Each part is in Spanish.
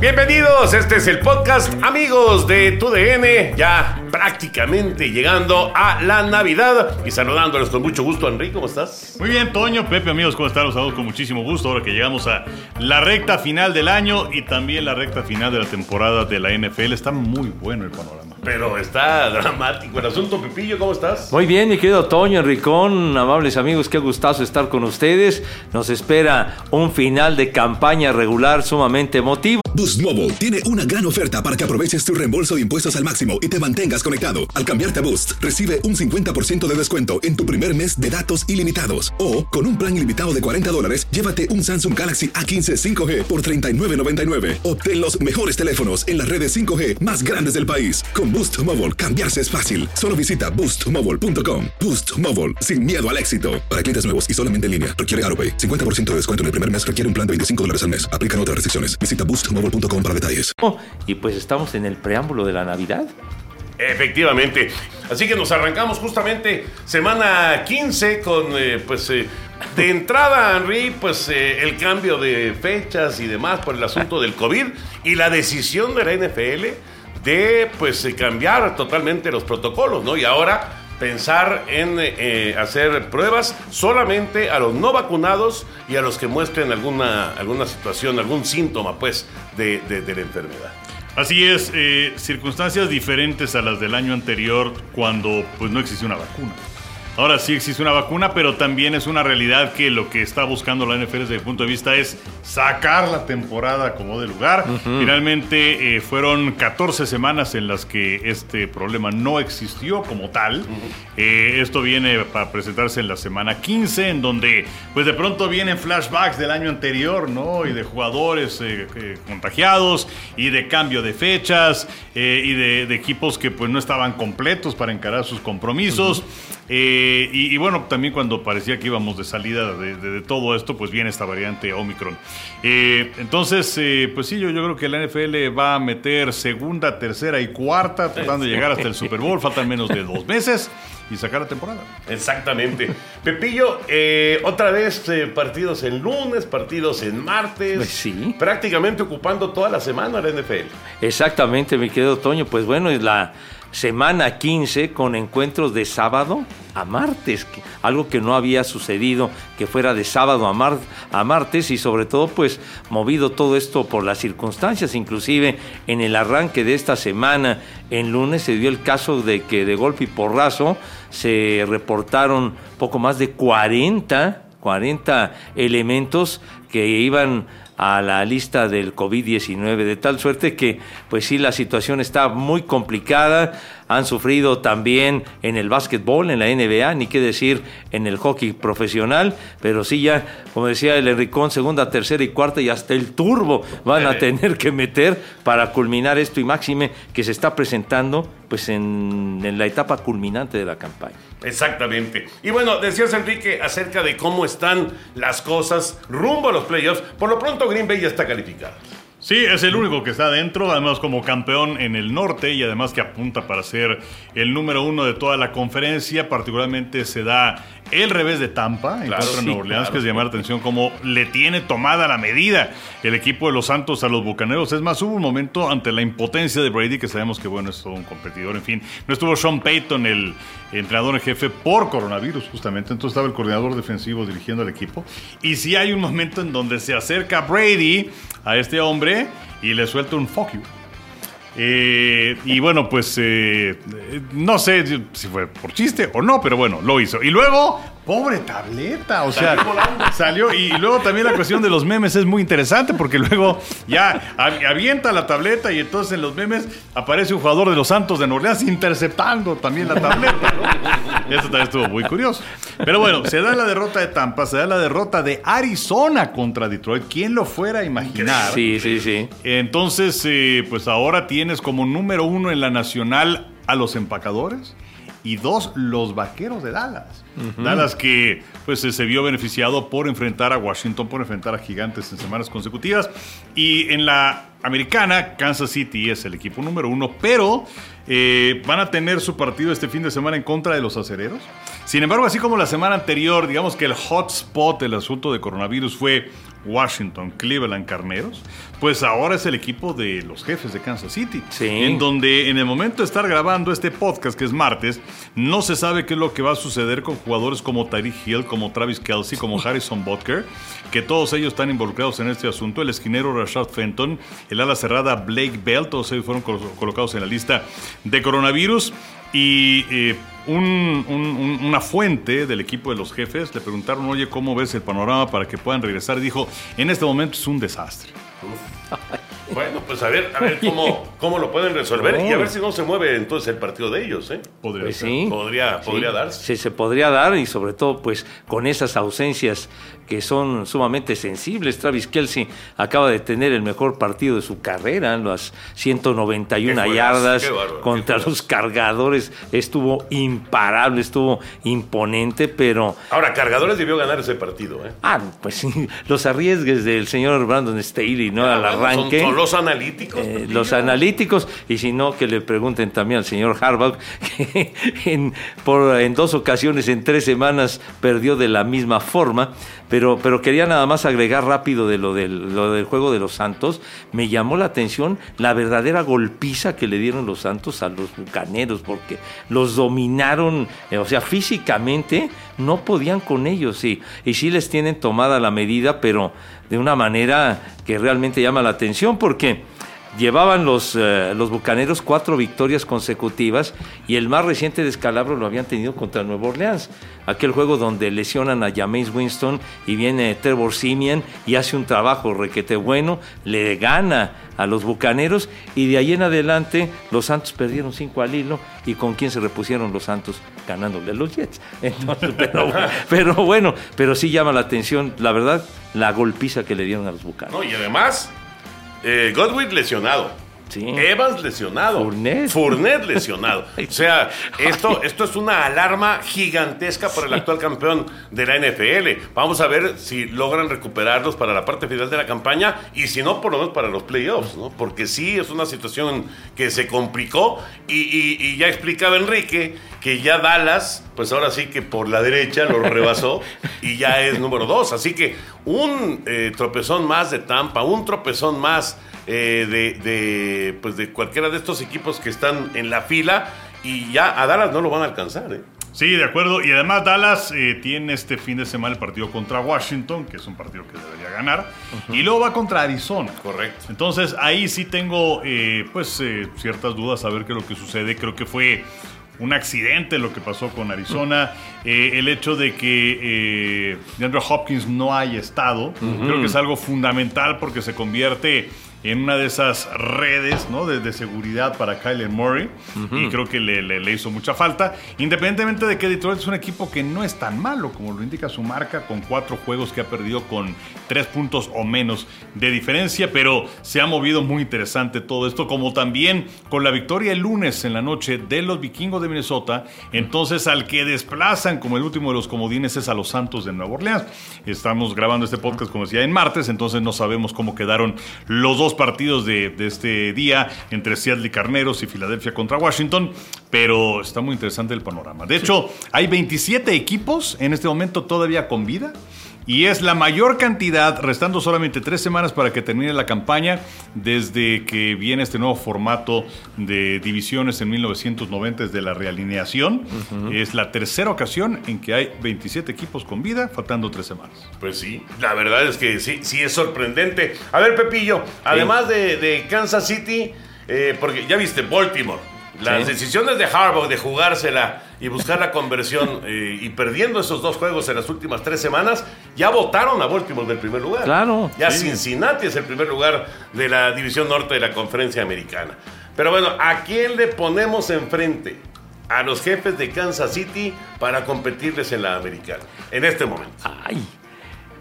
Bienvenidos, este es el podcast amigos de TUDN, ya prácticamente llegando a la Navidad y saludándoles con mucho gusto, Enrique, ¿cómo estás? Muy bien, Toño, Pepe, amigos, ¿cómo están? Los saludos con muchísimo gusto ahora que llegamos a la recta final del año y también la recta final de la temporada de la NFL. Está muy bueno el panorama. Pero está dramático el asunto, Pepillo, ¿cómo estás? Muy bien, mi querido Toño Enricón, amables amigos, qué gustazo estar con ustedes. Nos espera un final de campaña regular sumamente emotivo. Boost Mobile tiene una gran oferta para que aproveches tu reembolso de impuestos al máximo y te mantengas conectado. Al cambiarte a Boost, recibe un 50% de descuento en tu primer mes de datos ilimitados. O, con un plan ilimitado de 40 dólares, llévate un Samsung Galaxy A15 5G por $39.99. Obtén los mejores teléfonos en las redes 5G más grandes del país. Con Boost Mobile, cambiarse es fácil. Solo visita boostmobile.com. Boost Mobile, sin miedo al éxito. Para clientes nuevos y solamente en línea, requiere AroPay. 50% de descuento en el primer mes requiere un plan de 25 dólares al mes. Aplican otras restricciones. Visita boostmobile.com para detalles. Y pues estamos en el preámbulo de la Navidad. Efectivamente. Así que nos arrancamos justamente semana 15 con, eh, pues, eh, de entrada, Henry, pues eh, el cambio de fechas y demás por el asunto del COVID y la decisión de la NFL de, pues, eh, cambiar totalmente los protocolos, ¿no? Y ahora pensar en eh, hacer pruebas solamente a los no vacunados y a los que muestren alguna, alguna situación, algún síntoma, pues, de, de- la enfermedad. Así es, eh, circunstancias diferentes a las del año anterior cuando pues no existía una vacuna. Ahora sí existe una vacuna, pero también es una realidad que lo que está buscando la NFL desde el punto de vista es sacar la temporada como de lugar. Finalmente eh, fueron 14 semanas en las que este problema no existió como tal. Eh, esto viene para presentarse en la semana 15, en donde pues de pronto vienen flashbacks del año anterior, ¿no? Y de jugadores eh, contagiados y de cambio de fechas y de, de equipos que pues no estaban completos para encarar sus compromisos. Eh, y, y bueno, también cuando parecía que íbamos de salida de, de- de todo esto, pues viene esta variante Omicron. Eh, entonces, eh, pues sí, yo, yo creo que la NFL va a meter segunda, tercera y cuarta, tratando de llegar hasta el Super Bowl. Faltan menos de dos meses y sacar la temporada. Exactamente. Pepillo, eh, otra vez eh, partidos en lunes, partidos en martes. Pues sí. Prácticamente ocupando toda la semana la NFL. Exactamente, mi querido Toño. Pues bueno, es la semana 15 con encuentros de sábado a martes, algo que no había sucedido, que fuera de sábado a, mar- a martes y sobre todo pues movido todo esto por las circunstancias, inclusive en el arranque de esta semana, en lunes se dio el caso de que de golpe y porrazo se reportaron poco más de 40 40 elementos que iban a la lista del COVID-19, de tal suerte que, pues sí, la situación está muy complicada. Han sufrido también en el básquetbol, en la NBA, ni qué decir en el hockey profesional, pero sí ya, como decía el Enricón, segunda, tercera y cuarta y hasta el turbo van a tener que meter para culminar esto y máxime que se está presentando pues en, en la etapa culminante de la campaña. Exactamente. Y bueno, decías Enrique acerca de cómo están las cosas rumbo a los playoffs. Por lo pronto Green Bay ya está calificado. Sí, es el único que está adentro, además como campeón en el norte y además que apunta para ser el número uno de toda la conferencia. Particularmente se da el revés de Tampa en Claro, contra de sí, Nueva Orleans, claro, que es llamar la atención como le tiene tomada la medida el equipo de los Santos a los Bucaneros. Es más, hubo un momento ante la impotencia de Brady, que sabemos que bueno, es todo un competidor, en fin. No estuvo Sean Payton, el entrenador en jefe, por coronavirus, justamente. Entonces estaba el coordinador defensivo dirigiendo al equipo. Y sí hay un momento en donde se acerca Brady a este hombre y le suelta un fuck you. Eh, y bueno, pues eh, no sé si fue por chiste o no, pero bueno, lo hizo. Y luego Pobre tableta, o sea, salió y luego también la cuestión de los memes es muy interesante porque luego ya avienta la tableta y entonces en los memes aparece un jugador de los Santos de Orleans interceptando también la tableta. Eso también estuvo muy curioso. Pero bueno, se da la derrota de Tampa, se da la derrota de Arizona contra Detroit. ¿Quién lo fuera a imaginar? Sí, sí, sí. Entonces, eh, pues ahora tienes como número uno en la nacional a los empacadores y dos, los vaqueros de Dallas. Dallas que pues se vio beneficiado por enfrentar a Washington, por enfrentar a Gigantes en semanas consecutivas. Y en la americana, Kansas City es el equipo número uno, pero eh, van a tener su partido este fin de semana en contra de los acereros. Sin embargo, así como la semana anterior, digamos que el hotspot del asunto de coronavirus fue Washington, Cleveland, Carneros, pues ahora es el equipo de los jefes de Kansas City. En donde en el momento de estar grabando este podcast, que es martes, no se sabe qué es lo que va a suceder con jugadores como Tyreek Hill, como Travis Kelsey, como Harrison Butker, que todos ellos están involucrados en este asunto. El esquinero Rashad Fenton, el ala cerrada Blake Bell, todos ellos fueron colocados en la lista de coronavirus. Y eh, una fuente del equipo de los jefes le preguntaron, oye, ¿cómo ves el panorama para que puedan regresar? Y dijo, en este momento es un desastre. Bueno, pues a ver, a ver cómo, cómo lo pueden resolver y a ver si no se mueve entonces el partido de ellos, ¿eh? Podría, pues podría, podría darse. Sí, se podría dar y sobre todo pues con esas ausencias que son sumamente sensibles. Travis Kelsey acaba de tener el mejor partido de su carrera, las 191 yardas contra los cargadores. Estuvo imparable, estuvo imponente, pero... Ahora, cargadores debió ganar ese partido, ¿eh? Ah, pues sí, los arriesgues del señor Brandon Staley, ¿no? Al arranque. Son, los analíticos. Eh, los analíticos, y si no, que le pregunten también al señor Harbaugh, que en, por, en dos ocasiones, en tres semanas, perdió de la misma forma. Pero, pero quería nada más agregar rápido de lo del, lo del juego de los Santos. Me llamó la atención la verdadera golpiza que le dieron los Santos a los bucaneros, porque los dominaron, eh, o sea, físicamente no podían con ellos, sí. Y sí les tienen tomada la medida, pero de una manera que realmente llama la atención, porque Llevaban los, eh, los Bucaneros cuatro victorias consecutivas y el más reciente descalabro lo habían tenido contra Nueva Orleans. Aquel juego donde lesionan a James Winston y viene Trevor Simeon y hace un trabajo requete bueno, le gana a los Bucaneros y de ahí en adelante los Santos perdieron cinco al hilo y con quién se repusieron los Santos ganándole a los Jets. pero, pero, bueno, pero sí llama la atención, la verdad, la golpiza que le dieron a los Bucaneros. No, y además eh, Godwin lesionado. Evans lesionado. Fournette. lesionado. o sea, esto, esto es una alarma gigantesca para el actual campeón de la NFL. Vamos a ver si logran recuperarlos para la parte final de la campaña y si no, por lo menos para los playoffs, ¿no? Porque sí es una situación que se complicó y, ya explicaba Enrique que ya Dallas, pues ahora sí que por la derecha lo rebasó y ya es número dos. Así que un eh, tropezón más de Tampa, un tropezón más eh, de, pues de cualquiera de estos equipos que están en la fila y ya a Dallas no lo van a alcanzar. ¿eh? Sí, de acuerdo. Y además Dallas eh, tiene este fin de semana el partido contra Washington, que es un partido que debería ganar. Y luego va contra Arizona. Correcto. Entonces ahí sí tengo pues ciertas dudas a ver qué es lo que sucede. Creo que fue un accidente lo que pasó con Arizona. el hecho de que eh, Andrew Hopkins no haya estado, creo que es algo fundamental porque se convierte en una de esas redes ¿no? de, seguridad para Kyler Murray y creo que le, hizo mucha falta. Independientemente de que Detroit es un equipo que no es tan malo como lo indica su marca, con cuatro juegos que ha perdido con tres puntos o menos de diferencia, pero se ha movido muy interesante todo esto, como también con la victoria el lunes en la noche de los vikingos de Minnesota, entonces al que desplazan como el último de los comodines es a los Santos de Nueva Orleans. Estamos grabando este podcast como decía en martes, entonces no sabemos cómo quedaron los dos partidos de, este día entre Seattle y Carneros y Filadelfia contra Washington, pero está muy interesante el panorama. De hecho, hay 27 equipos en este momento todavía con vida. Y es la mayor cantidad, restando solamente tres semanas para que termine la campaña, desde que viene este nuevo formato de divisiones en 1990 desde la realineación. Es la tercera ocasión en que hay 27 equipos con vida, faltando tres semanas. Pues sí, la verdad es que sí, sí es sorprendente. A ver, Pepillo, además de, Kansas City, eh, porque ya viste Baltimore Las Sí. decisiones de Harbaugh de jugársela y buscar la conversión eh, y perdiendo esos dos juegos en las últimas tres semanas, ya votaron a Baltimore del primer lugar. Claro. Ya Sí. Cincinnati es el primer lugar de la división norte de la conferencia americana. Pero bueno, ¿a quién le ponemos enfrente? A los jefes de Kansas City para competirles en la americana. En este momento. Ay,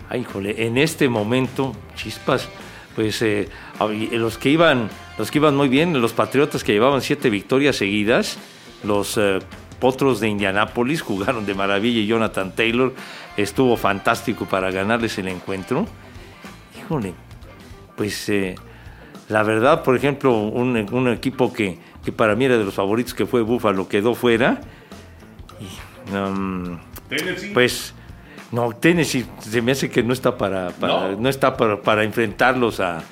ay, jole, en este momento, chispas, pues eh, hab- los que iban, los que iban muy bien, los Patriotas que llevaban siete victorias seguidas, los eh, Potros de Indianápolis jugaron de maravilla y Jonathan Taylor estuvo fantástico para ganarles el encuentro. Híjole, pues eh, la verdad, por ejemplo, un, un equipo que, que para mí era de los favoritos que fue Buffalo quedó fuera. Y, um, Tennessee. pues no, Tennessee se me hace que no está para, para- ¿No? no. está para, para enfrentarlos a,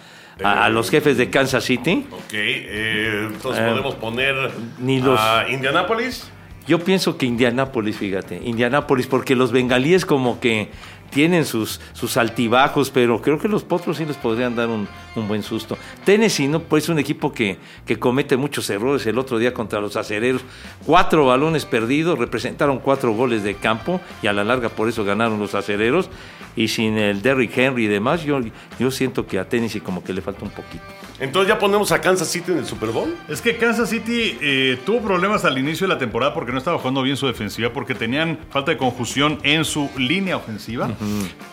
a- a los jefes de Kansas City. Ok, eh, entonces Eh, podemos poner ni los- a Indianapolis. Yo pienso que Indianápolis, fíjate, Indianápolis, porque los bengalíes como que tienen sus, sus altibajos, pero creo que los potros sí les podrían dar un, un buen susto. Tennessee, ¿no? Pues es un equipo que, que comete muchos errores el otro día contra los acereros. Cuatro balones perdidos, representaron cuatro goles de campo y a la larga por eso ganaron los acereros. Y sin el Derrick Henry y demás, yo, yo siento que a Tennessee como que le falta un poquito. Entonces ya ponemos a Kansas City en el Super Bowl. Es que Kansas City eh, tuvo problemas al inicio de la temporada porque no estaba jugando bien su defensiva, porque tenían falta de conjunción en su línea ofensiva,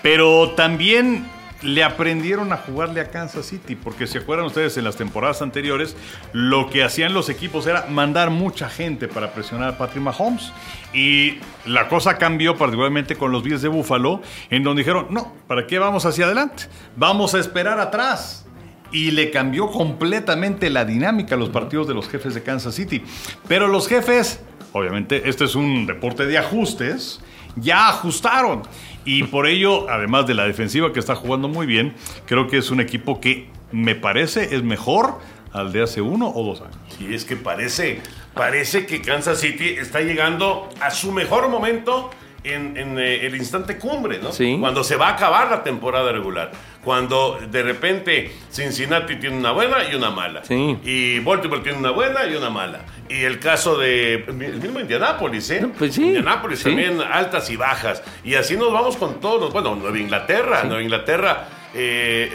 pero también le aprendieron a jugarle a Kansas City, porque si acuerdan ustedes en las temporadas anteriores, lo que hacían los equipos era mandar mucha gente para presionar a Patrick Mahomes. Y la cosa cambió particularmente con los Bills de Buffalo, en donde dijeron, no, ¿para qué vamos hacia adelante? Vamos a esperar atrás y le cambió completamente la dinámica a los partidos de los jefes de Kansas City. Pero los jefes, obviamente, este es un deporte de ajustes, ya ajustaron. Y por ello, además de la defensiva que está jugando muy bien, creo que es un equipo que me parece es mejor al de hace uno o dos años. Y es que parece, parece que Kansas City está llegando a su mejor momento en, en, eh, el instante cumbre, ¿no? Sí. Cuando se va a acabar la temporada regular. Cuando de repente Cincinnati tiene una buena y una mala. Sí. Y Baltimore tiene una buena y una mala. Y el caso de el mismo Indianápolis, ¿eh? No, pues sí, Indianápolis sí. también altas y bajas. Y así nos vamos con todos los. Bueno, Nueva Inglaterra. Nueva Inglaterra eh,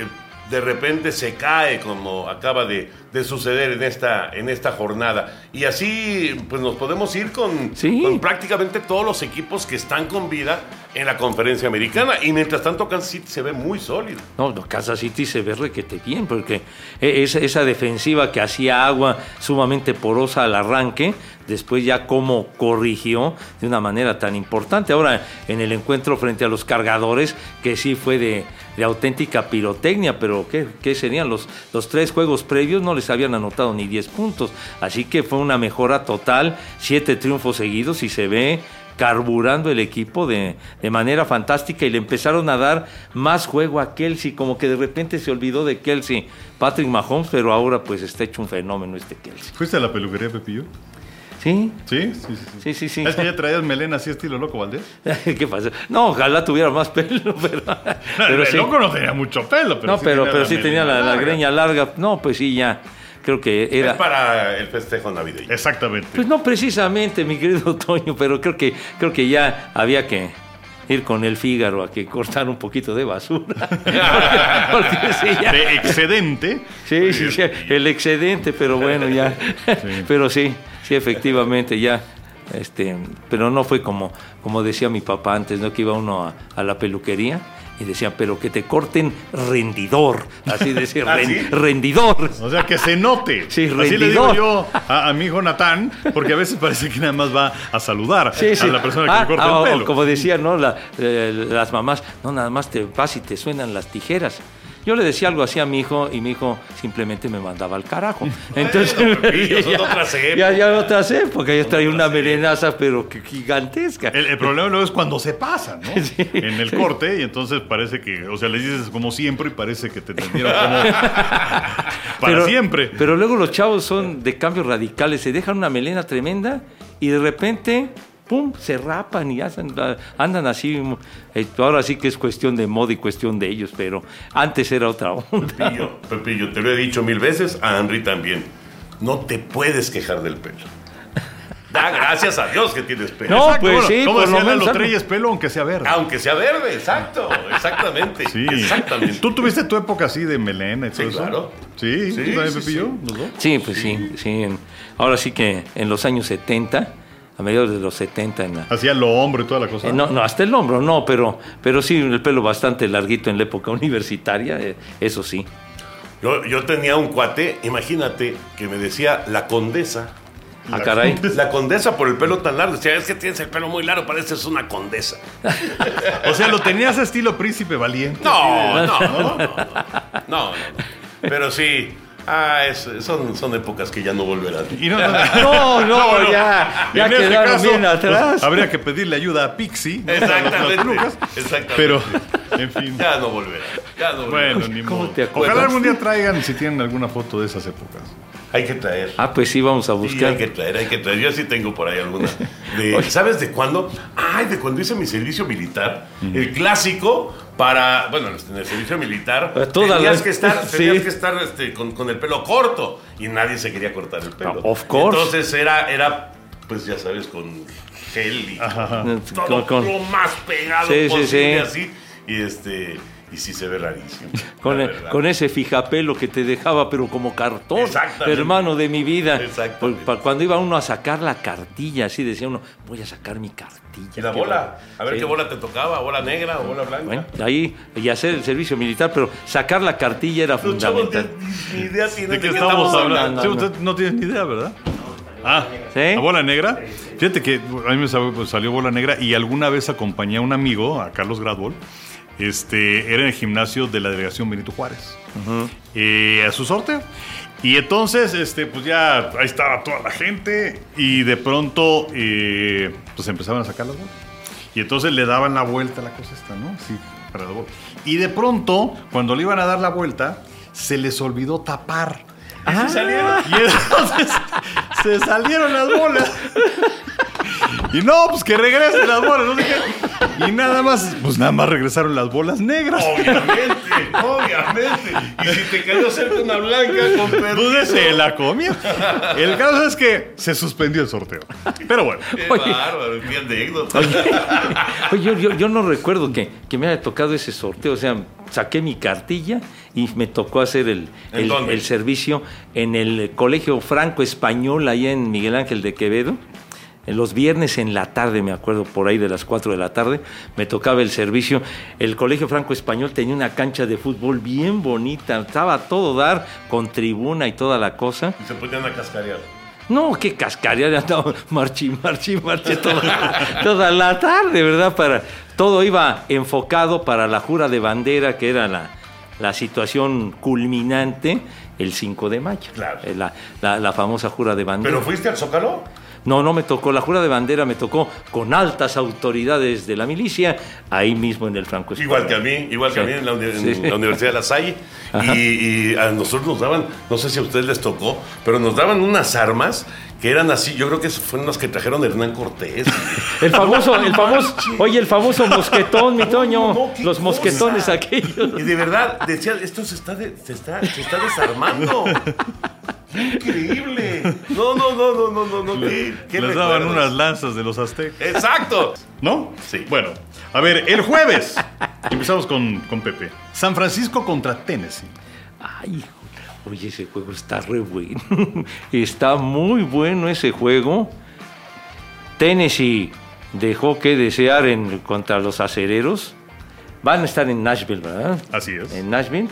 de repente se cae, como acaba de, de suceder en esta, en esta jornada. Y así pues nos podemos ir con, Sí. con prácticamente todos los equipos que están con vida en la conferencia americana. Y mientras tanto, Kansas City se ve muy sólido. No, no, Kansas City se ve requete bien, porque e- esa, esa defensiva que hacía agua sumamente porosa al arranque, después ya como corrigió de una manera tan importante. Ahora, en el encuentro frente a los cargadores, que sí fue de, de auténtica pirotecnia, pero ¿qué, qué serían? Los, los tres juegos previos no les habían anotado ni 10 puntos, así que fue una mejora total, siete triunfos seguidos y se ve carburando el equipo de, de manera fantástica y le empezaron a dar más juego a Kelsey, como que de repente se olvidó de Kelsey, Patrick Mahomes, pero ahora pues está hecho un fenómeno este Kelsey. ¿Fuiste a la peluquería, Pepillo? ¿Sí? Sí, sí, sí. Sí, sí, sí. Es que ya traías melena así estilo loco, Valdés. ¿Qué pasa? No, ojalá tuviera más pelo, pero, pero el sí. loco no tenía mucho pelo, pero no, sí pero, tenía pero la sí tenía la, la larga. greña larga. No, pues sí, ya. Creo que era. Es para el festejo navideño. Exactamente. Pues no precisamente, mi querido Toño, pero creo que, creo que ya había que ir con el Fígaro a que cortar un poquito de basura. Porque sí, ya- De excedente. sí, sí, sí, el excedente, pero bueno, ya. Pero sí, sí, efectivamente, ya. Este, pero no fue como, como decía mi papá antes, ¿no? Que iba uno a, a la peluquería y decía, pero que te corten rendidor. Así decía, ¿Ah, sí? rendidor. O sea, que se note. Sí, Así le rendidor. digo yo a, a mi hijo Natán, porque a veces parece que nada más va a saludar Sí, sí. a la persona que Ah, le corta ah, el pelo. Como decían, ¿no? La- eh, las mamás, no, nada más te vas y te suenan las tijeras. Yo le decía algo así a mi hijo y mi hijo simplemente me mandaba al carajo. Entonces, otras ya, ya otras épocas, yo traía una melenaza, pero que gigantesca. El, el problema luego es cuando se pasa, ¿no? Sí. En el corte, y entonces parece que, o sea, le dices como siempre y parece que te entendieron como para pero, siempre. Pero luego los chavos son de cambios radicales, se dejan una melena tremenda y de repente, ¡pum!, se rapan y hacen- andan así. eh, Ahora sí que es cuestión de moda y cuestión de ellos, pero antes era otra onda. Pepillo, Pepillo, te lo he dicho mil veces, a Henry también. no te puedes quejar del pelo. Da gracias a Dios que tienes pelo. No, Exacto, pues bueno, sí, ¿Cómo por lo decía menos algo. Treyes pelo aunque sea verde? Aunque sea verde, exacto, exactamente. Sí. Exactamente. ¿Tú tuviste tu época así de melena y todo Sí, eso? claro. Sí, Sí, ¿tú también, sí, Pepillo? sí. ¿Los dos? Sí, pues sí, sí. ahora sí que en los años 70, a mediados de los 70, en la- Hacía lo hombre y toda la cosa. eh, no, no, hasta el hombro, no, pero, pero sí, el pelo bastante larguito en la época universitaria, eh, eso sí. Yo, yo tenía un cuate, imagínate, que me decía la condesa. Ah, caray. La condesa por el pelo tan largo. Decía, es que tienes el pelo muy largo, pareces una condesa. O sea, lo tenías estilo príncipe valiente. No, no, no, no, no, no, no. Pero sí, ah, es- son, son épocas que ya no volverán. Y no, no, no. No, bueno, ya, ya en este quedaron caso, bien pues, atrás. habría que pedirle ayuda a Pixie. Exactamente, exactamente. Pero, en fin. Ya no volverán. Ya no volverán. Bueno, ni ¿Cómo modo. te? Ojalá algún día traigan, si tienen alguna foto de esas épocas. Hay que traer. Ah, pues sí, vamos a Sí, buscar. hay que traer, hay que traer. Yo sí tengo por ahí alguna. De- ¿Sabes de cuándo? Ay, de cuando hice mi servicio militar. El clásico para, bueno, en el servicio militar todas tenías las- que estar, sí. tenías que estar este, con, con el pelo corto y nadie se quería cortar el pelo. Of course. Entonces era, era, pues ya sabes, con gel y todo Con- con- lo más pegado Sí, sí, posible sí. así. Y este, y sí se ve rarísimo. Con, e- con ese fijapelo que te dejaba, pero como cartón, hermano de mi vida. Pa- Cuando iba uno a sacar la cartilla, así decía uno, voy a sacar mi cartilla. Y la bola, a ver Sí. qué bola te tocaba, bola negra o bola blanca. Bueno, ahí, y hacer el servicio militar, pero sacar la cartilla era Los chavos fundamental. ni, ni idea tienen ¿De qué estamos hablando? no, Sí, no. usted no tienes ni idea, ¿verdad? Ah, ¿Sí? ¿la bola negra? Fíjate que a mí me sal- pues, salió bola negra y alguna vez acompañé a un amigo, a Carlos Gradbol, este, era en el gimnasio de la delegación Benito Juárez, eh, a su sorteo. Y entonces, este, pues ya ahí estaba toda la gente y de pronto, eh, pues empezaban a sacar las bolas. Y entonces le daban la vuelta a la cosa esta, ¿no? Sí, para la bola. Y de pronto, cuando le iban a dar la vuelta, se les olvidó tapar. Ah, Y entonces se salieron las bolas. Y no, pues que regresen las bolas, no sé qué. Y nada más, pues nada más regresaron las bolas negras. Obviamente, obviamente. Y si te cayó cerca una blanca con Pues permiso. se la comía. El caso es que se suspendió el sorteo. Pero bueno. Qué Oye. bárbaro, qué anécdota. Oye, yo, yo- yo no recuerdo que, que me haya tocado ese sorteo. O sea, saqué mi cartilla y me tocó hacer el, el servicio en el Colegio Franco Español, allá en Miguel Ángel de Quevedo. En los viernes en la tarde, me acuerdo, por ahí de las 4 de la tarde, me tocaba el servicio. El Colegio Franco Español tenía una cancha de fútbol bien bonita, estaba todo dar, con tribuna y toda la cosa. Y se ponían a cascarear. No, qué cascaría, andaba marchi, marchi, marchi toda, toda la tarde, ¿verdad? Para, todo iba enfocado para la jura de bandera, que era la, la situación culminante el 5 de mayo. Claro. Eh, La, la- la famosa jura de bandera. ¿Pero fuiste al Zócalo? No, no me tocó. La jura de bandera me tocó con altas autoridades de la milicia, ahí mismo en el Franco Español. Igual que a mí, igual que a mí en la, uni- en Sí. la Universidad de La Salle. Y, y a nosotros nos daban, no sé si a ustedes les tocó, pero nos daban unas armas que eran así, yo creo que fueron las que trajeron Hernán Cortés. El famoso, el famoso, oye, el famoso mosquetón, mi Toño. no, los cosa. mosquetones aquellos. Y de verdad, decía, esto se está, de- se está, se está desarmando. Increíble. No, no, no, no, no, no, no. ¿Qué, qué Les daban unas lanzas de los aztecas. Exacto. ¿No? Sí. Bueno, a ver, el jueves. Empezamos con, con Pepe. San Francisco contra Tennessee. Ay, oye, ese juego está re bueno. está muy bueno ese juego. Tennessee dejó que desear en, contra los acereros. Van a estar en Nashville, ¿verdad? Así es. En Nashville.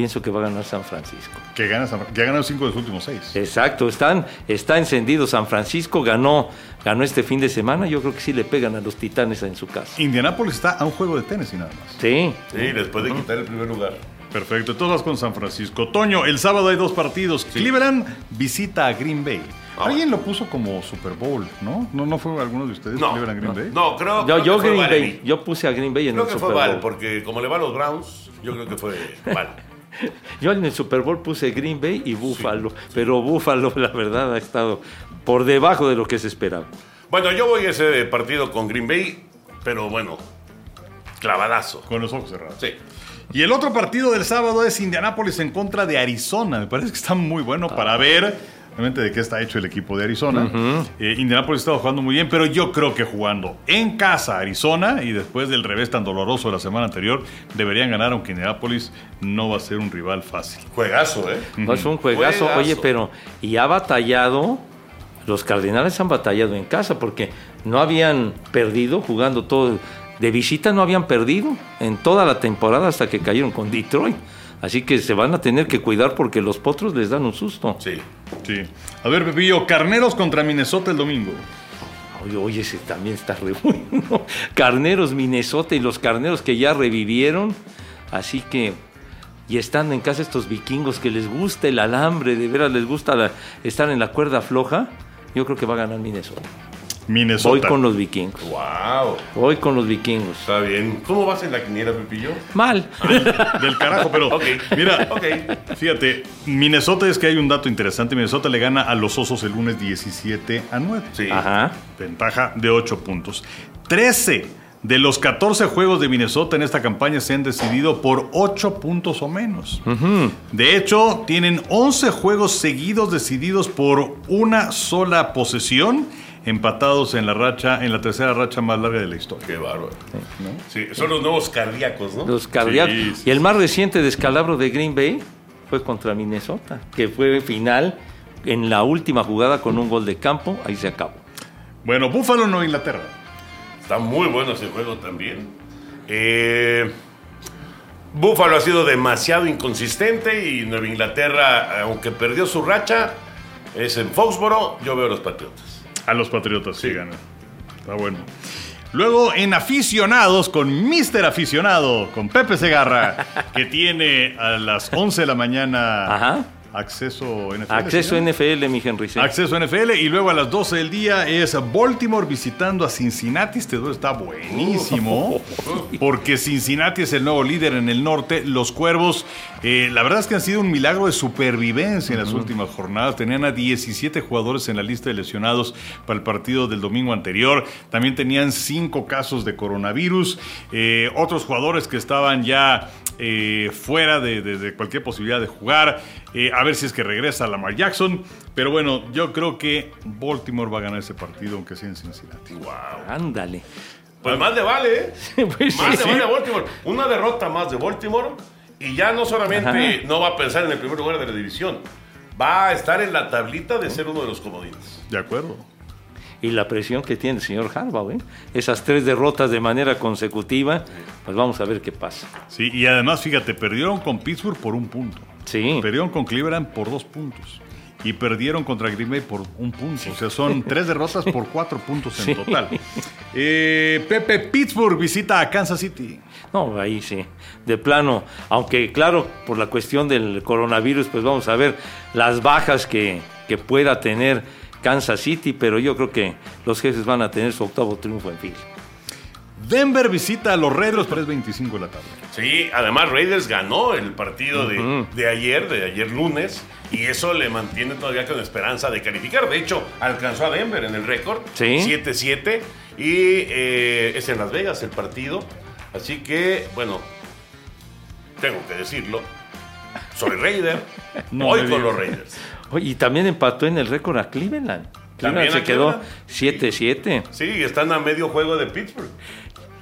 Pienso que va a ganar San Francisco. Que, gana San- que ha ganado cinco de sus últimos seis. Exacto, están, está encendido San Francisco, ganó, ganó este fin de semana. Yo creo que sí le pegan a los titanes en su casa. Indianápolis está a un juego de Tennessee nada más. Sí, Sí, después de quitar el primer lugar. Perfecto, entonces vas con San Francisco. Toño, el sábado hay dos partidos. Cleveland visita a Green Bay. Ah. Alguien lo puso como Super Bowl, ¿no? ¿No, no fue alguno de ustedes No, Cleveland Green Bay? No, creo, yo, creo yo que fue Green Valerie. Bay, yo puse a Green Bay en Creo el que Super fue Val, Bowl. porque como le va a los Browns, yo creo que fue Val. Yo en el Super Bowl puse Green Bay y Buffalo, pero Buffalo la verdad ha estado por debajo de lo que se esperaba. Bueno, yo voy a ese partido con Green Bay, pero bueno, clavadazo. Con los ojos cerrados. Sí. Y el otro partido del sábado es Indianápolis en contra de Arizona. Me parece que está muy bueno para ver realmente de qué está hecho el equipo de Arizona. Eh, Indianapolis estaba jugando muy bien, pero yo creo que jugando en casa Arizona y después del revés tan doloroso de la semana anterior, deberían ganar, aunque Indianapolis no va a ser un rival fácil. Juegazo, ¿eh? No es un juegazo, Juegazo. oye, pero y ha batallado, los Cardenales han batallado en casa porque no habían perdido jugando todo, de visita no habían perdido en toda la temporada hasta que cayeron con Detroit. Así que se van a tener que cuidar porque los potros les dan un susto. Sí. Sí. A ver, Pepillo, Carneros contra Minnesota el domingo. Oye, oye, ese también está re bueno. Carneros Minnesota y los carneros que ya revivieron. Así que, y estando en casa estos vikingos que les gusta el alambre, de veras les gusta la- estar en la cuerda floja, yo creo que va a ganar Minnesota. Minnesota. Voy con los vikingos. Wow. Voy con los vikingos. Está bien. ¿Cómo vas en la quiniela, Pepillo? Mal. Del carajo, pero Ok. mira, Ok. fíjate, Minnesota es que hay un dato interesante. Minnesota le gana a los Osos el lunes 17 a 9. Sí. Ajá. Ventaja de 8 puntos. 13 de los 14 juegos de Minnesota en esta campaña se han decidido por 8 puntos o menos. De hecho, tienen 11 juegos seguidos decididos por una sola posesión, empatados en la racha, en la tercera racha más larga de la historia. Qué bárbaro. Sí, son los nuevos cardíacos, ¿no? Los cardíacos. Sí, sí, Y el más reciente descalabro de Green Bay fue contra Minnesota, que fue final en la última jugada con un gol de campo. Ahí se acabó. Bueno, Buffalo, no Inglaterra. Está muy bueno ese juego también. Eh, Buffalo ha sido demasiado inconsistente y Nueva Inglaterra, aunque perdió su racha, es en Foxboro. Yo veo a los Patriotas. A los Patriotas sí ganan. Está bueno. Luego en aficionados con Mister Aficionado, con Pepe Segarra, que tiene a las 11 de la mañana Ajá. Acceso NFL. Acceso ¿sí? NFL, mi Henry. sí. Acceso NFL y luego a las 12 del día es Baltimore visitando a Cincinnati. Este duelo está buenísimo porque Cincinnati es el nuevo líder en el norte. Los Cuervos, eh, la verdad es que han sido un milagro de supervivencia en las últimas jornadas. Tenían a 17 jugadores en la lista de lesionados para el partido del domingo anterior. También tenían 5 casos de coronavirus. Eh, otros jugadores que estaban ya eh, fuera de, de- de cualquier posibilidad de jugar. A ver si es que regresa Lamar Jackson. Pero bueno, yo creo que Baltimore va a ganar ese partido, aunque sea en Cincinnati. Ándale. Pues más le vale, ¿eh? Pues Más sí. le vale a Baltimore. Una derrota más de Baltimore y ya no solamente Ajá. no va a pensar en el primer lugar de la división, va a estar en la tablita de ser uno de los comodines. De acuerdo. Y la presión que tiene el señor Harbaugh, ¿eh? Esas tres derrotas de manera consecutiva, pues vamos a ver qué pasa. Sí, y además, fíjate, perdieron con Pittsburgh por un punto. Sí. Perdieron con Cleveland por dos puntos. Y perdieron contra Green Bay por un punto. O sea, son tres derrotas por cuatro puntos en Sí. total. Eh, Pepe, Pittsburgh visita a Kansas City. No, ahí sí. De plano, aunque claro, por la cuestión del coronavirus, pues vamos a ver las bajas que, que pueda tener Kansas City, pero yo creo que los jefes van a tener su octavo triunfo en fila. Denver visita a los Raiders, pero es 25 de la tarde. Sí, además Raiders ganó el partido de, de ayer, de ayer lunes, y eso le mantiene todavía con esperanza de calificar. De hecho, alcanzó a Denver en el récord, Sí. 7-7, y eh, es en Las Vegas el partido. Así que, bueno, tengo que decirlo, soy Raider, No voy con los Raiders. Oye, y también empató en el récord a Cleveland. Cleveland se quedó Cleveland. 7-7. Sí, están a medio juego de Pittsburgh.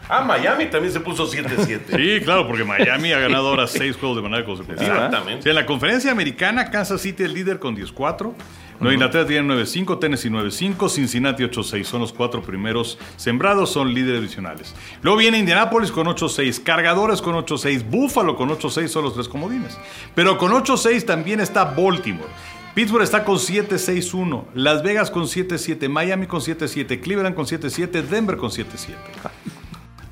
Ah, Miami también se puso 7-7. Sí, claro, porque Miami ha ganado ahora seis juegos de manera consecutiva. Exactamente. En la conferencia americana, Kansas City es líder con 10-4. Nueva Inglaterra tiene 9-5, Tennessee 9-5, Cincinnati 8-6. Son los cuatro primeros sembrados, son líderes divisionales. Luego viene Indianapolis con 8-6, Cargadores con 8-6, Buffalo con 8-6, son los tres comodines. Pero con 8-6 también está Baltimore. Pittsburgh está con 7-6-1, Las Vegas con 7-7, Miami con 7-7, Cleveland con 7-7, Denver con 7-7.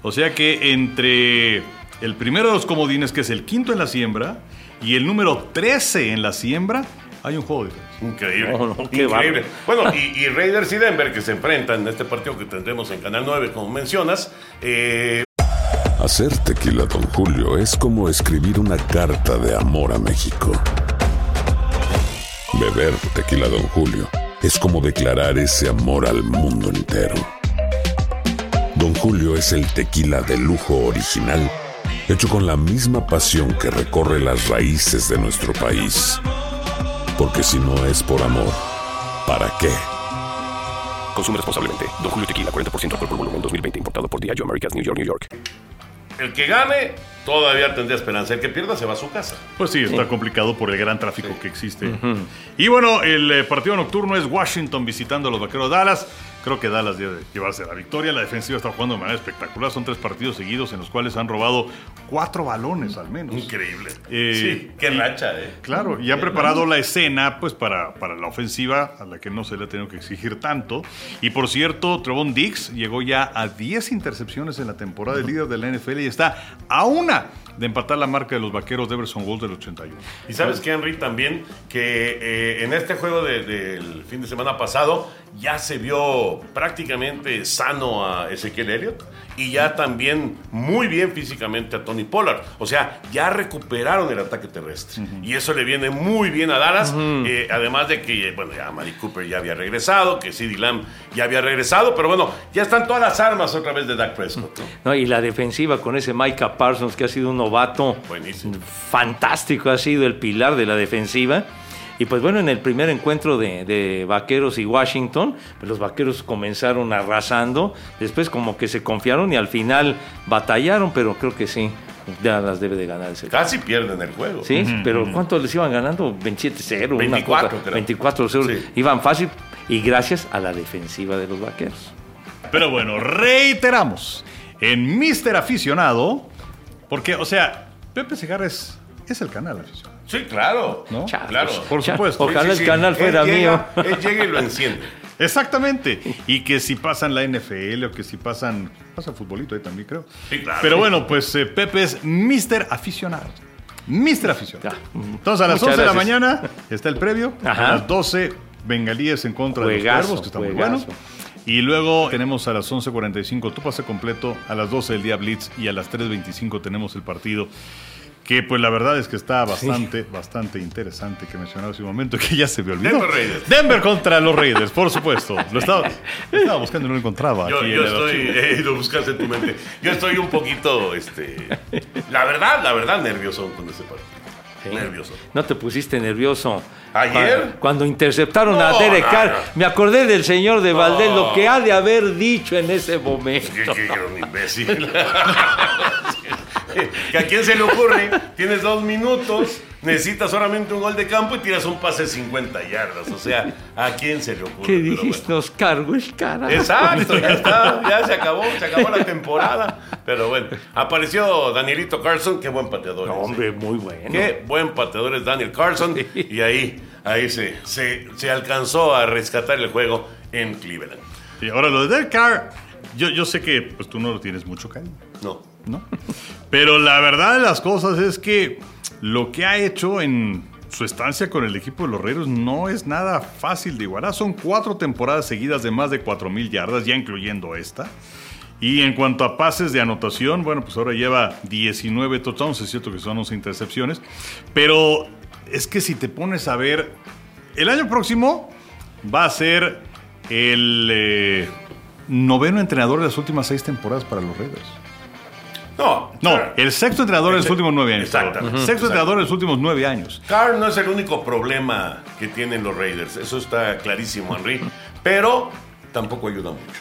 O sea que entre el primero de los comodines, que es el quinto en la siembra, y el número 13 en la siembra, hay un juego de diferencia. Increíble. No, no, qué increíble. Bueno, y, y Raiders y Denver que se enfrentan en este partido que tendremos en Canal 9, como mencionas. eh, Hacer tequila, Don Julio, es como escribir una carta de amor a México. Beber tequila, Don Julio, es como declarar ese amor al mundo entero. Don Julio es el tequila de lujo original, hecho con la misma pasión que recorre las raíces de nuestro país. Porque si no es por amor, ¿para qué? Consume responsablemente. Don Julio Tequila, 40% alcohol por volumen, 2020. Importado por Diageo Americas, New York, New York. El que gane todavía tendría esperanza. El que pierda se va a su casa. Pues sí, está complicado por el gran tráfico que existe. Y bueno, el eh, partido nocturno es Washington visitando a los Vaqueros de Dallas. Creo que Dallas debe llevarse la victoria. La defensiva está jugando de manera espectacular. Son tres partidos seguidos en los cuales han robado cuatro balones al menos. Increíble. Eh, sí, qué racha, ¿eh? Claro, y han preparado la escena pues para, para la ofensiva a la que no se le ha tenido que exigir tanto. Y por cierto, Trevon Diggs llegó ya a 10 intercepciones en la temporada, el líder de la NFL y está a una de empatar la marca de los vaqueros de Everson Wolf del 81. Y sabes que Henry también que eh, en este juego de- del fin de semana pasado ya se vio prácticamente sano a Ezequiel Elliott y ya también muy bien físicamente a Tony Pollard. O sea, ya recuperaron el ataque terrestre y eso le viene muy bien a Dallas. eh, además de que, bueno, ya Mari Cooper ya había regresado, que CeeDee Lamb ya había regresado, pero bueno, ya están todas las armas otra vez de Dak Prescott. ¿no? No, y la defensiva con ese Micah Parsons que ha sido un novato Buenísimo. fantástico, ha sido el pilar de la defensiva. Y pues bueno, en el primer encuentro de, de Vaqueros y Washington, pues los Vaqueros comenzaron arrasando, después como que se confiaron y al final batallaron, pero creo que sí, ya las debe de ganar ese. Casi pierden el juego. Sí, pero ¿cuánto les iban ganando? 27-0, una 24, cosa, creo. 24-0. Sí. Iban fácil y gracias a la defensiva de los Vaqueros. Pero bueno, reiteramos, en Mister Aficionado, porque, o sea, Pepe Segarra es, es el canal aficionado. Sí, claro. ¿No? Chale, Claro. Por supuesto. Ojalá Sí, sí, el canal fuera mío. Él llega y lo enciende. Exactamente. Y que si pasan la NFL o que si pasan. Pasa futbolito ahí también, creo. Sí, claro. Pero bueno, pues eh, Pepe es Mister Aficionado. Mister Aficionado. Ya. Entonces a las Muchas 11 de la mañana está el previo. Ajá. A las 12, Bengalíes en contra de los cuervos, que está muy bueno. Y luego tenemos a las 11.45 tu pase completo, a las 12 el día Blitz y a las 3.25 tenemos el partido. Que pues la verdad es que está bastante, bastante interesante que mencionaba hace un momento que ya se me olvidó. Denver Raiders. Denver contra los Raiders, por supuesto. Lo estaba, lo estaba buscando y no lo encontraba. Yo, aquí yo en estoy, eh, lo buscaste en tu mente. Yo estoy un poquito, este, la verdad, la verdad, nervioso con ese partido. Nervioso. ¿No te pusiste nervioso? ¿Ayer? Cuando, cuando interceptaron a Derek no, Carr. no. Me acordé del señor de Valdés, No. lo que ha de haber dicho en ese momento. Era un imbécil. que a quién se le ocurre, tienes dos minutos, necesitas solamente un gol de campo y tiras un pase de 50 yardas. O sea, ¿a quién se le ocurre? ¿Qué dijiste? Nos cargo el cara. Exacto, ya está, ya se acabó, se acabó la temporada. Pero bueno, apareció Danielito Carlson, qué buen pateador. No, es, ¿eh? hombre, muy bueno. Qué buen pateador es Daniel Carlson. Y ahí, ahí se, se, se alcanzó a rescatar el juego en Cleveland. Y ahora lo de Derek Carr, yo, yo sé que pues, tú no lo tienes mucho cariño. No. ¿No? Pero la verdad de las cosas es que lo que ha hecho en su estancia con el equipo de los Raiders no es nada fácil de igualar. Son cuatro temporadas seguidas de más de 4.000 yardas, ya incluyendo esta. Y en cuanto a pases de anotación, bueno, pues ahora lleva 19 touchdowns, es cierto que son 11 intercepciones, pero es que si te pones a ver, el año próximo va a ser el eh, noveno entrenador de las últimas seis temporadas para los Raiders. No, No, Carr- el sexto entrenador de los Exe- últimos nueve años. Exactamente. perdón. Sexto entrenador de los últimos nueve años. Carr no es el único problema que tienen los Raiders. Eso está clarísimo, Henry. Pero tampoco ayuda mucho.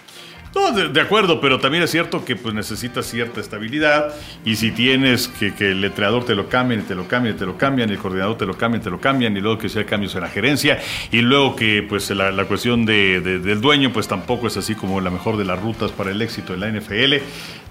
No, de, de acuerdo, pero también es cierto que pues necesitas cierta estabilidad y si tienes que, que el entrenador te lo cambien y te lo cambian y te lo cambian y el coordinador te lo cambian y te lo cambian y luego que sea cambios en la gerencia y luego que pues la, la cuestión de- de- del dueño pues tampoco es así como la mejor de las rutas para el éxito en la NFL,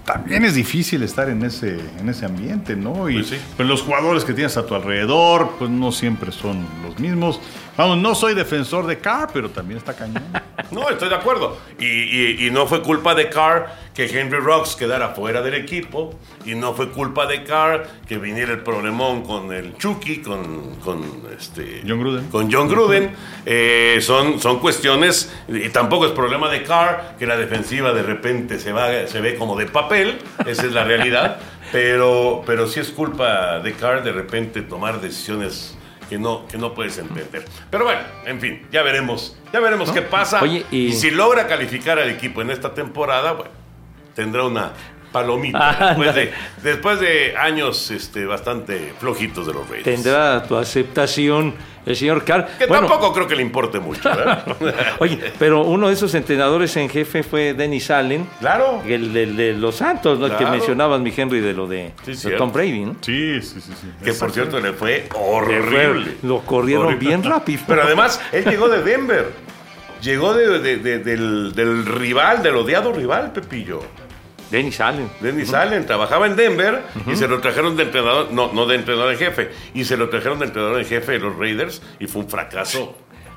también es difícil estar en ese, en ese ambiente, ¿no? Y Pues sí. pues los jugadores que tienes a tu alrededor pues no siempre son los mismos. Vamos, no soy defensor de Carr, pero también está cañón. No, estoy de acuerdo. Y, y- y no fue culpa de Carr que Henry Rocks quedara fuera del equipo. Y no fue culpa de Carr que viniera el problemón con el Chucky, con, con este, John Gruden. Con John Gruden. Eh, son, son cuestiones. Y tampoco es problema de Carr que la defensiva de repente se, va, se ve como de papel. Esa es la realidad. Pero, pero sí es culpa de Carr de repente tomar decisiones. Que no, que no puedes entender. Pero bueno, en fin, ya veremos. Ya veremos qué pasa. Oye, y- y si logra calificar al equipo en esta temporada, bueno, tendrá una palomita. Ah, después, de, después de años este, bastante flojitos de los Raiders. Tendrá tu aceptación el señor Carr. Que Bueno, tampoco creo que le importe mucho, ¿verdad? Oye, pero uno de esos entrenadores en jefe fue Dennis Allen. Claro. El de, de los Santos, ¿no? que Claro. mencionabas, mi Henry, de lo de, Sí, de cierto. Tom Brady, ¿no? Sí, sí, sí. sí. que por cierto le fue Le fue- horrible. Lo corrieron Horrible. bien rápido. Pero además, él llegó de Denver. Llegó de- de- de- del, del rival, del odiado rival, Pepillo. Dennis Allen. Dennis Allen trabajaba en Denver y se lo trajeron de entrenador, no, no de entrenador en jefe, y se lo trajeron de entrenador en jefe de los Raiders y fue un fracaso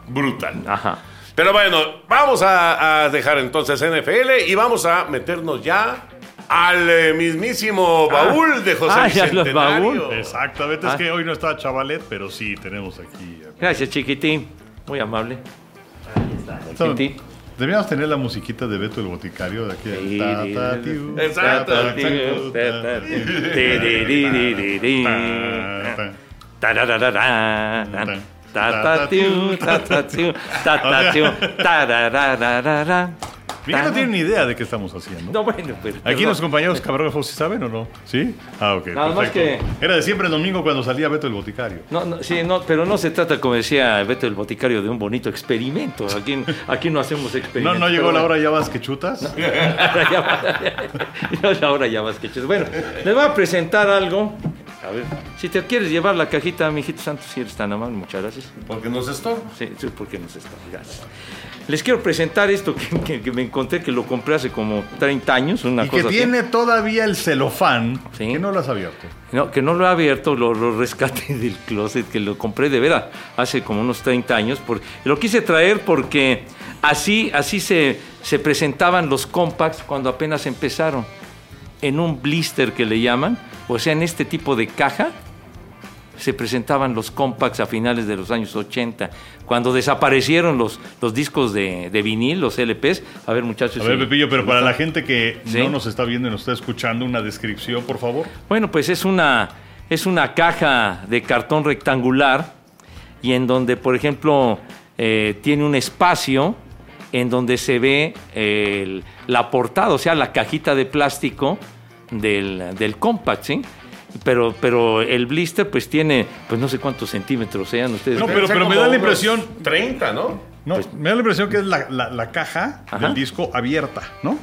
brutal. Ajá. Pero bueno, vamos a, a dejar entonces NFL y vamos a meternos ya al eh, mismísimo baúl de José Ah, ya los baúl. Exactamente, Ah. es que hoy no está Chavalet, pero sí tenemos aquí. Gracias, chiquitín. Muy amable. So, Chiquitín. Deberíamos tener la musiquita de Beto el Boticario de aquí. Exacto. Miguel no tiene ni idea de qué estamos haciendo. No, bueno, pero... Aquí perdón. los compañeros camarógrafos sí saben o no? ¿Sí? Ah, ok. Nada más perfecto. Era de siempre el domingo cuando salía Beto el Boticario. No, no, sí, no, pero no se trata, como decía Beto el Boticario, de un bonito experimento. Aquí, aquí no hacemos No, experimentos. no llegó pero la hora ya vas que chutas. Ahora ya va- no, ahora ya vas que chus. Bueno, les voy a presentar algo. A ver, si te quieres llevar la cajita, mijito santo, si eres tan amable, muchas gracias. Porque nos estorba. Sí, sí, porque nos está. Gracias. Les quiero presentar esto que, que- que me encontré, que lo compré hace como 30 años, una Y que cosa así. tiene todavía el celofán Sí. que no lo has abierto. No, que no lo he abierto, lo, lo rescaté del closet, que lo compré de veras hace como unos 30 años. Por, lo quise traer porque así, así se, se presentaban los compacts cuando apenas empezaron. En un blister que le llaman, o sea, en este tipo de caja, se presentaban los compacts a finales de los años 80. Cuando desaparecieron los, los discos de, de vinil, los LPs. A ver, muchachos. A ver, Pepillo, pero para la gente que Sí. no nos está viendo y nos está escuchando, una descripción, por favor. Bueno, pues es una, es una caja de cartón rectangular y en donde, por ejemplo, eh, tiene un espacio en donde se ve el- la portada, o sea, la cajita de plástico del, del compact, ¿sí? Pero, pero el blister pues tiene, pues no sé cuántos centímetros sean ustedes. No, pero- me da la impresión- 30, ¿no? No, me da la impresión que es la, la- la caja Ajá. del disco abierta, ¿no?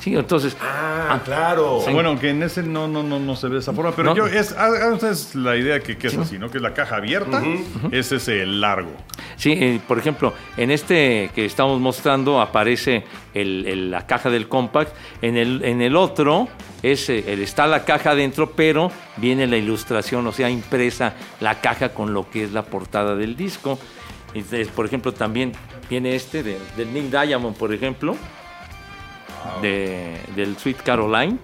Sí, entonces, Ah, claro. Bueno, que en ese no, no, no, no se ve de esa forma, pero No. yo es, hagan ustedes la idea que, que es así, ¿no? Que es la caja abierta, ese es el largo. Sí, eh, por ejemplo, en este que estamos mostrando aparece el- el- la caja del compact. En el, en el otro es, eh, el- está la caja adentro, pero viene la ilustración, o sea, impresa la caja con lo que es la portada del disco. Entonces, por ejemplo, también viene este de- del Nick Diamond, por ejemplo, de- del Sweet Caroline.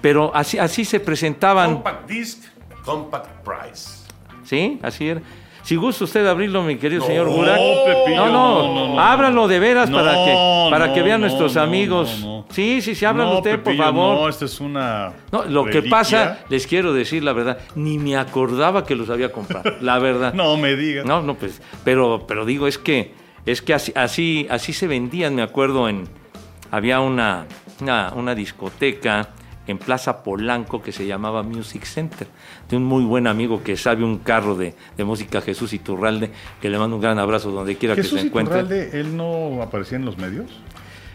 Pero así, así se presentaban. Compact Disc, Compact Price. ¿Sí? Así era. Si gusta usted abrirlo, mi querido No, señor Burak. No, no, no, ábralo de veras para que, para que vean nuestros amigos. Sí, sí, sí, háblalo no, usted, Pepillo, por favor. No, esta es una. No, lo que pasa, les quiero decir la verdad, ni me acordaba que los había comprado, la verdad. No me digas. No, no, pues, pero, pero digo, es que, es que así, así, así se vendían, me acuerdo, en, había una, una, una discoteca en Plaza Polanco que se llamaba Music Center, de un muy buen amigo que sabe un carro de, de música, Jesús Iturralde, que le mando un gran abrazo donde quiera que se encuentre. Iturralde, ¿él no aparecía en los medios?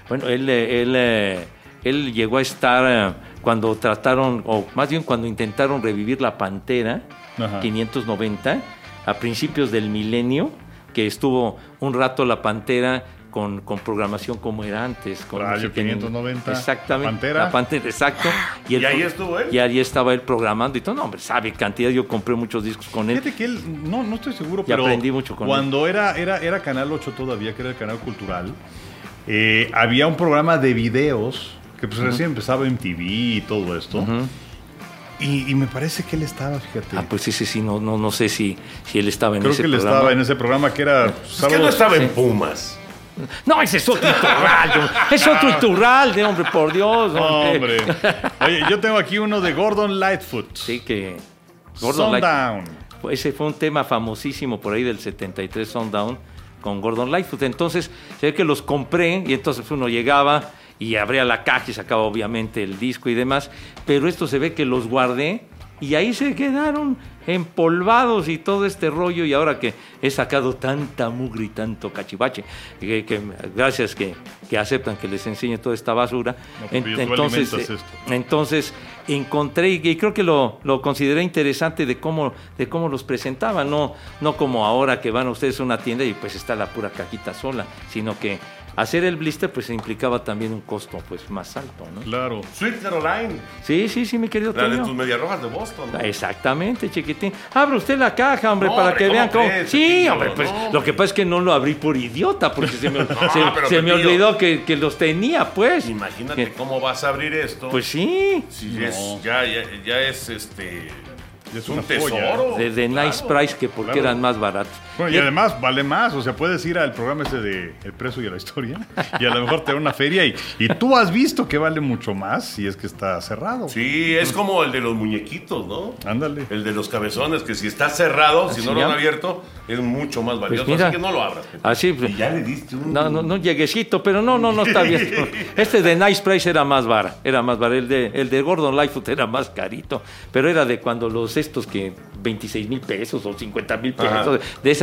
Bueno, él, eh, él, eh, él llegó a estar eh, cuando trataron, o más bien cuando intentaron revivir la Pantera, Ajá. 590, a principios del milenio, que estuvo un rato la Pantera con, con programación como era antes. Con Radio música en- 590, Exactamente. Pantera. La Pantera, exacto. ¿Y él- ahí estuvo él? Y ahí estaba él programando y todo. No, hombre, sabe cantidad. Yo compré muchos discos con él. Fíjate que él, no, no estoy seguro, Y pero aprendí mucho con cuando Era, era, era Canal 8 todavía, que era el canal cultural, eh, había un programa de videos que pues recién empezaba en TV y todo esto. y, y me parece que él estaba, fíjate. Ah, pues ese sí, no, no, no sé si, si él estaba en Creo ese que él programa. estaba en ese programa que era Es que no estaba en Pumas. No, ese es otro Iturralde. hombre. Es otro Iturralde, hombre, por Dios. Hombre. Oye, yo tengo aquí uno de Gordon Lightfoot. Sí, que. Gordon Light- Sundown. Ese fue un tema famosísimo por ahí del 73 Sundown con Gordon Lightfoot. Entonces, se ve que los compré y entonces uno llegaba y abría la caja y sacaba obviamente el disco y demás, pero esto se ve que los guardé y ahí se quedaron empolvados y todo este rollo y ahora que he sacado tanta mugre y tanto cachivache, que, que gracias que, que aceptan que les enseñe toda esta basura, No, en- entonces, eh, entonces encontré y y creo que lo, lo consideré interesante de cómo, de cómo los presentaban, no, no como ahora que van ustedes a una tienda y pues está la pura cajita sola, sino que hacer el blister pues implicaba también un costo pues más alto, ¿no? Claro. Sweet Caroline, Sí, sí, sí, mi querido la de tus medias rojas de Boston. ¿no? Exactamente, chiquitín. Abra usted la caja, hombre, No, para hombre, que ¿cómo vean cómo. crees, Sí, hombre, pues No, lo que pasa es que no lo abrí por idiota, porque se me, se- pero, se me Pepillo. olvidó que, que los tenía, pues. Imagínate Que- cómo vas a abrir esto. Pues sí, Si es- ya, ya, ya es este. Es un una joya. tesoro. de, de Nice. Price, que porque Claro. eran más baratos. Bueno, y además vale más, o sea, puedes ir al programa ese de El Preso y la Historia y a lo mejor te da una feria y, y tú has visto que vale mucho más si es que está cerrado. Sí, es como el de los muñequitos, ¿no? Ándale. El de los cabezones, que si está cerrado, si Así no lo han abierto, es mucho más valioso. Pues mira, así que no lo abras. Pepe. Así, pues, Y ya le diste un. No, no, no, lleguecito, pero no, no, no está bien. Este de Nice Price era más vara, era más vara. El de, el de Gordon Lightfoot era más carito, pero era de cuando los estos que 26 mil pesos o 50 mil pesos, Ajá. de esa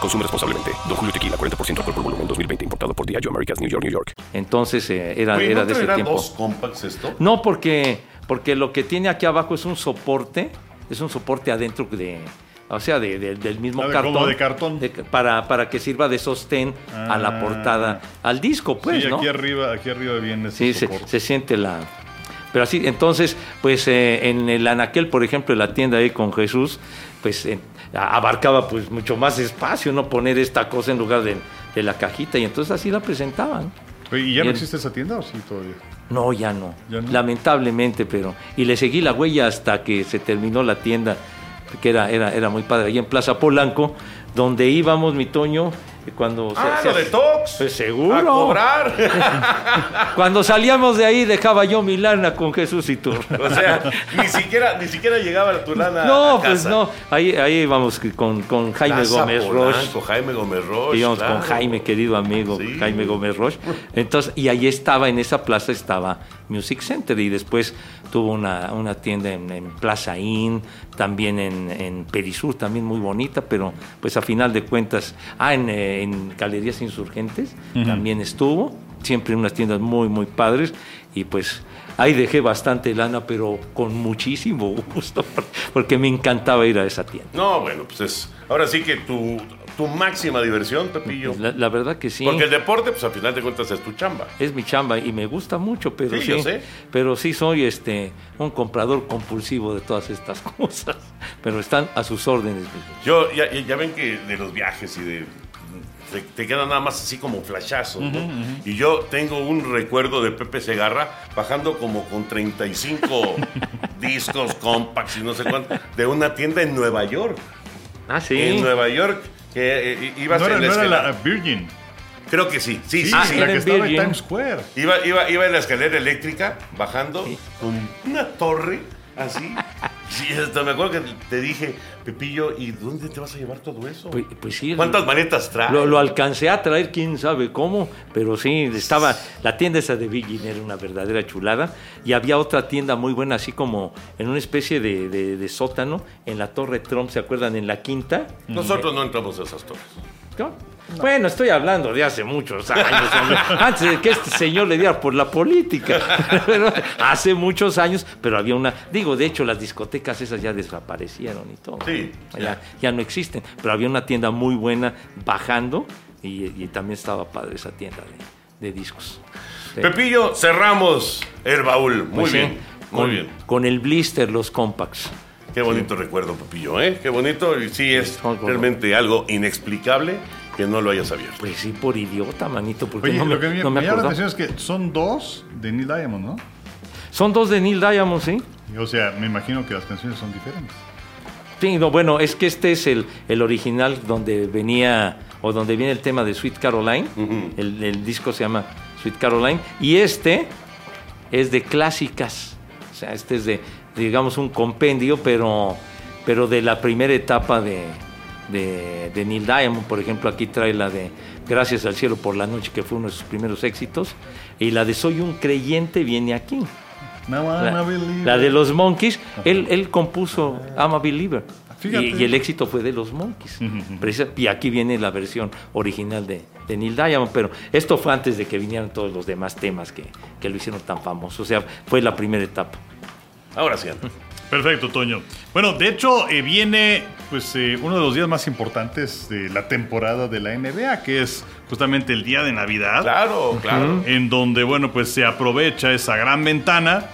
Consume responsablemente. Don Julio Tequila, 40% alcohol por volumen, 2020. Importado por Diageo Americas, New York, New York. Entonces eh, era, Oye, era ¿no de ese tiempo. dos compacts esto? No, porque, porque lo que tiene aquí abajo es un soporte, es un soporte adentro de, o sea, de- de- del mismo de- cartón. como de cartón. de- para, para que sirva de sostén a la Ah. portada, al disco, pues, sí, ¿no? aquí arriba, aquí arriba viene ese Sí, se, se siente la... Pero así, entonces, pues eh, en el Anaquel, por ejemplo, en la tienda ahí con Jesús, pues eh, abarcaba pues mucho más espacio, ¿no? Poner esta cosa en lugar de, de la cajita y entonces así la presentaban. ¿Y ya no existe esa tienda o sí todavía? No, ya no. ¿Ya no? Lamentablemente, pero. Y le seguí la huella hasta que se terminó la tienda, que era, era, era muy padre, ahí en Plaza Polanco, donde íbamos, mi Toño, cuando. Ah, se- lo de Tox. Pues seguro. A cobrar. Cuando salíamos de ahí dejaba yo mi lana con Jesús y tú. o sea, ni siquiera, ni siquiera llegaba tu lana. No, a pues casa. no. Ahí, ahí íbamos con, con Jaime Gómez Roche. Jaime Gómez Roche. Íbamos claro. con Jaime, querido amigo, Sí. Jaime Gómez Roche. Entonces, y ahí estaba, en esa plaza estaba Music Center y después tuvo una, una tienda en, en Plaza Inn, también en, en Perisur, también muy bonita, pero pues a final de cuentas, ah, en, eh, en Galerías Insurgentes también estuvo, siempre unas tiendas muy, muy padres y pues... Ahí dejé bastante lana, pero con muchísimo gusto, porque me encantaba ir a esa tienda. No, bueno, pues es. Ahora sí que tu, tu máxima diversión, Pepillo. La, la verdad que sí. Porque el deporte, pues al final de cuentas es tu chamba. Es mi chamba y me gusta mucho, pero Sí, sí, yo sé. pero sí soy este un comprador compulsivo de todas estas cosas, pero están a sus órdenes. Yo, ya, ya ven que de los viajes y de. Te, te quedan nada más así como flashazos, ¿no? Y yo tengo un recuerdo de Pepe Segarra bajando como con 35 discos, compacts y no sé cuánto, de una tienda en Nueva York. Ah, sí. En Nueva York, que eh, ibas No era, en la no era escalera. la Virgin. Creo que sí, sí, sí, Ah, sí. la que en estaba en. Times Square. Iba, iba, iba en la escalera eléctrica bajando con una torre así. Sí, hasta me acuerdo que te dije, Pepillo, ¿y dónde te vas a llevar todo eso? Pues, pues sí. ¿Cuántas maletas traes? Lo, lo alcancé a traer, quién sabe cómo, pero sí, estaba, la tienda esa de Virgin era una verdadera chulada y había otra tienda muy buena, así como en una especie de, de- de sótano, en la Torre Trump, ¿se acuerdan? En la quinta. Nosotros no entramos a esas torres. ¿No? Bueno, estoy hablando de hace muchos años, hombre. antes de que este señor le diera por la política. Pero hace muchos años, pero había una, digo, de hecho las discotecas esas ya desaparecieron y todo. Sí, Ya, ya no existen, pero había una tienda muy buena bajando y, y también estaba padre esa tienda de, de discos. Sí. Pepillo, cerramos el baúl. Muy Pues sí, bien, muy con, bien. Con el blister, los compacts. Qué bonito recuerdo, Pepillo, ¿eh? Qué bonito. Y sí, es realmente algo inexplicable que no lo hayas abierto. Pues sí, por idiota, manito, porque Oye, no me, lo que me, no me me llama la acordaba. atención es que son dos de Neil Diamond, ¿no? Son dos de Neil Diamond, ¿sí? O sea, me imagino que las canciones son diferentes. Sí, no, bueno, es que este es el, el original donde venía, o donde viene el tema de Sweet Caroline. el, el disco se llama Sweet Caroline. Y este es de clásicas. O sea, este es de, digamos, un compendio, pero, pero de la primera etapa de, de, de Neil Diamond. Por ejemplo, aquí trae la de Gracias al cielo por la noche, que fue uno de sus primeros éxitos. Y la de Soy un creyente viene aquí. La, a believer. la de los Monkeys, él, él compuso I'm a Believer. Y, y el éxito fue de los Monkeys. Y aquí viene la versión original de, de Neil Diamond, pero esto fue antes de que vinieran todos los demás temas que, que lo hicieron tan famoso. O sea, fue la primera etapa. Ahora sí. Perfecto, Toño. Bueno, de hecho, eh, viene pues eh, uno de los días más importantes de la temporada de la NBA, que es justamente el día de Navidad. Claro, claro. En donde, bueno, pues se aprovecha esa gran ventana.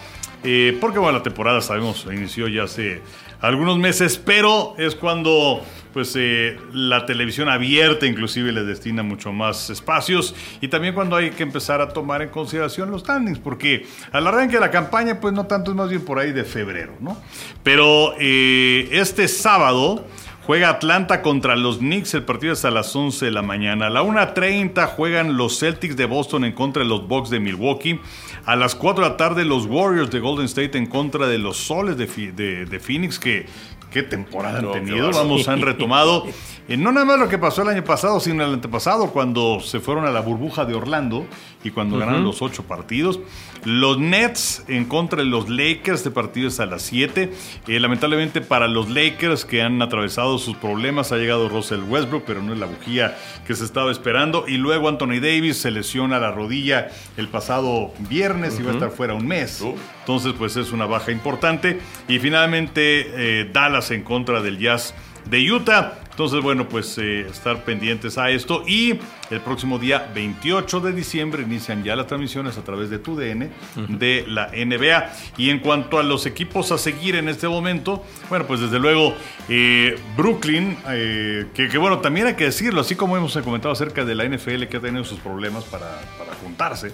Eh, porque, bueno, la temporada, sabemos, inició ya hace algunos meses, pero es cuando pues eh, la televisión abierta inclusive le destina mucho más espacios y también cuando hay que empezar a tomar en consideración los standings, porque al arranque de la campaña pues no tanto es más bien por ahí de febrero, ¿no? Pero eh, este sábado juega Atlanta contra los Knicks, el partido es a las 11 de la mañana. A la 1.30 juegan los Celtics de Boston en contra de los Bucks de Milwaukee. A las 4 de la tarde los Warriors de Golden State en contra de los Soles de, de- de Phoenix, que qué temporada han tenido. Vamos, han retomado. eh, no nada más lo que pasó el año pasado, sino el antepasado, cuando se fueron a la burbuja de Orlando y cuando ganaron los ocho partidos. Los Nets en contra de los Lakers, de partidos a las 7. Eh, lamentablemente para los Lakers que han atravesado sus problemas ha llegado Russell Westbrook, pero no es la bujía que se estaba esperando. Y luego Anthony Davis se lesiona la rodilla el pasado viernes y va a estar fuera un mes. Uh. Entonces pues es una baja importante. Y finalmente eh, Dallas en contra del Jazz de Utah. Entonces, bueno, pues eh, estar pendientes a esto. Y el próximo día 28 de diciembre inician ya las transmisiones a través de tu DN de la NBA. Y en cuanto a los equipos a seguir en este momento, bueno, pues desde luego eh, Brooklyn, eh, que, que, bueno, también hay que decirlo, así como hemos comentado acerca de la NFL que ha tenido sus problemas para, para juntarse.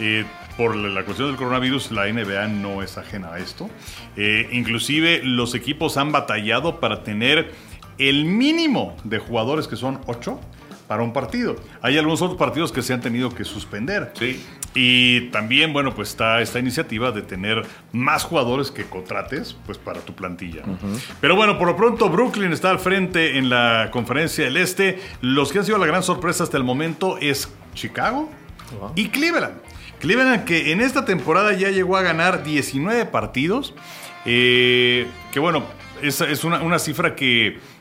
Eh, por la cuestión del coronavirus, la NBA no es ajena a esto. Eh, inclusive los equipos han batallado para tener el mínimo de jugadores que son 8 para un partido. Hay algunos otros partidos que se han tenido que suspender. Sí. Y también, bueno, pues está esta iniciativa de tener más jugadores que contrates, pues para tu plantilla. Pero bueno, por lo pronto Brooklyn está al frente en la conferencia del Este. Los que han sido la gran sorpresa hasta el momento es Chicago y Cleveland. Cleveland que en esta temporada ya llegó a ganar 19 partidos. eh, que bueno, es, es una, una cifra que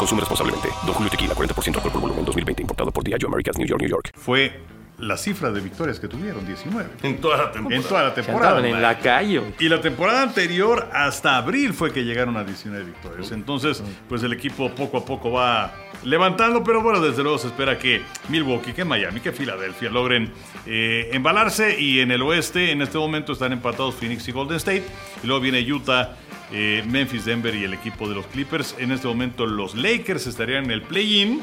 Consume responsablemente. Don Julio Tequila, 40% alcohol por volumen, 2020. Importado por Diageo Americas, New York, New York. fue la cifra de victorias que tuvieron, 19. En toda la temporada. En toda la temporada. en la calle. Y la temporada anterior, hasta abril, fue que llegaron a 19 victorias. Entonces, pues el equipo poco a poco va levantando, pero bueno, desde luego se espera que Milwaukee, que Miami, que Filadelfia logren eh, embalarse. Y en el oeste, en este momento, están empatados Phoenix y Golden State. Y luego viene Utah, eh, Memphis, Denver y el equipo de los Clippers. En este momento, los Lakers estarían en el play-in.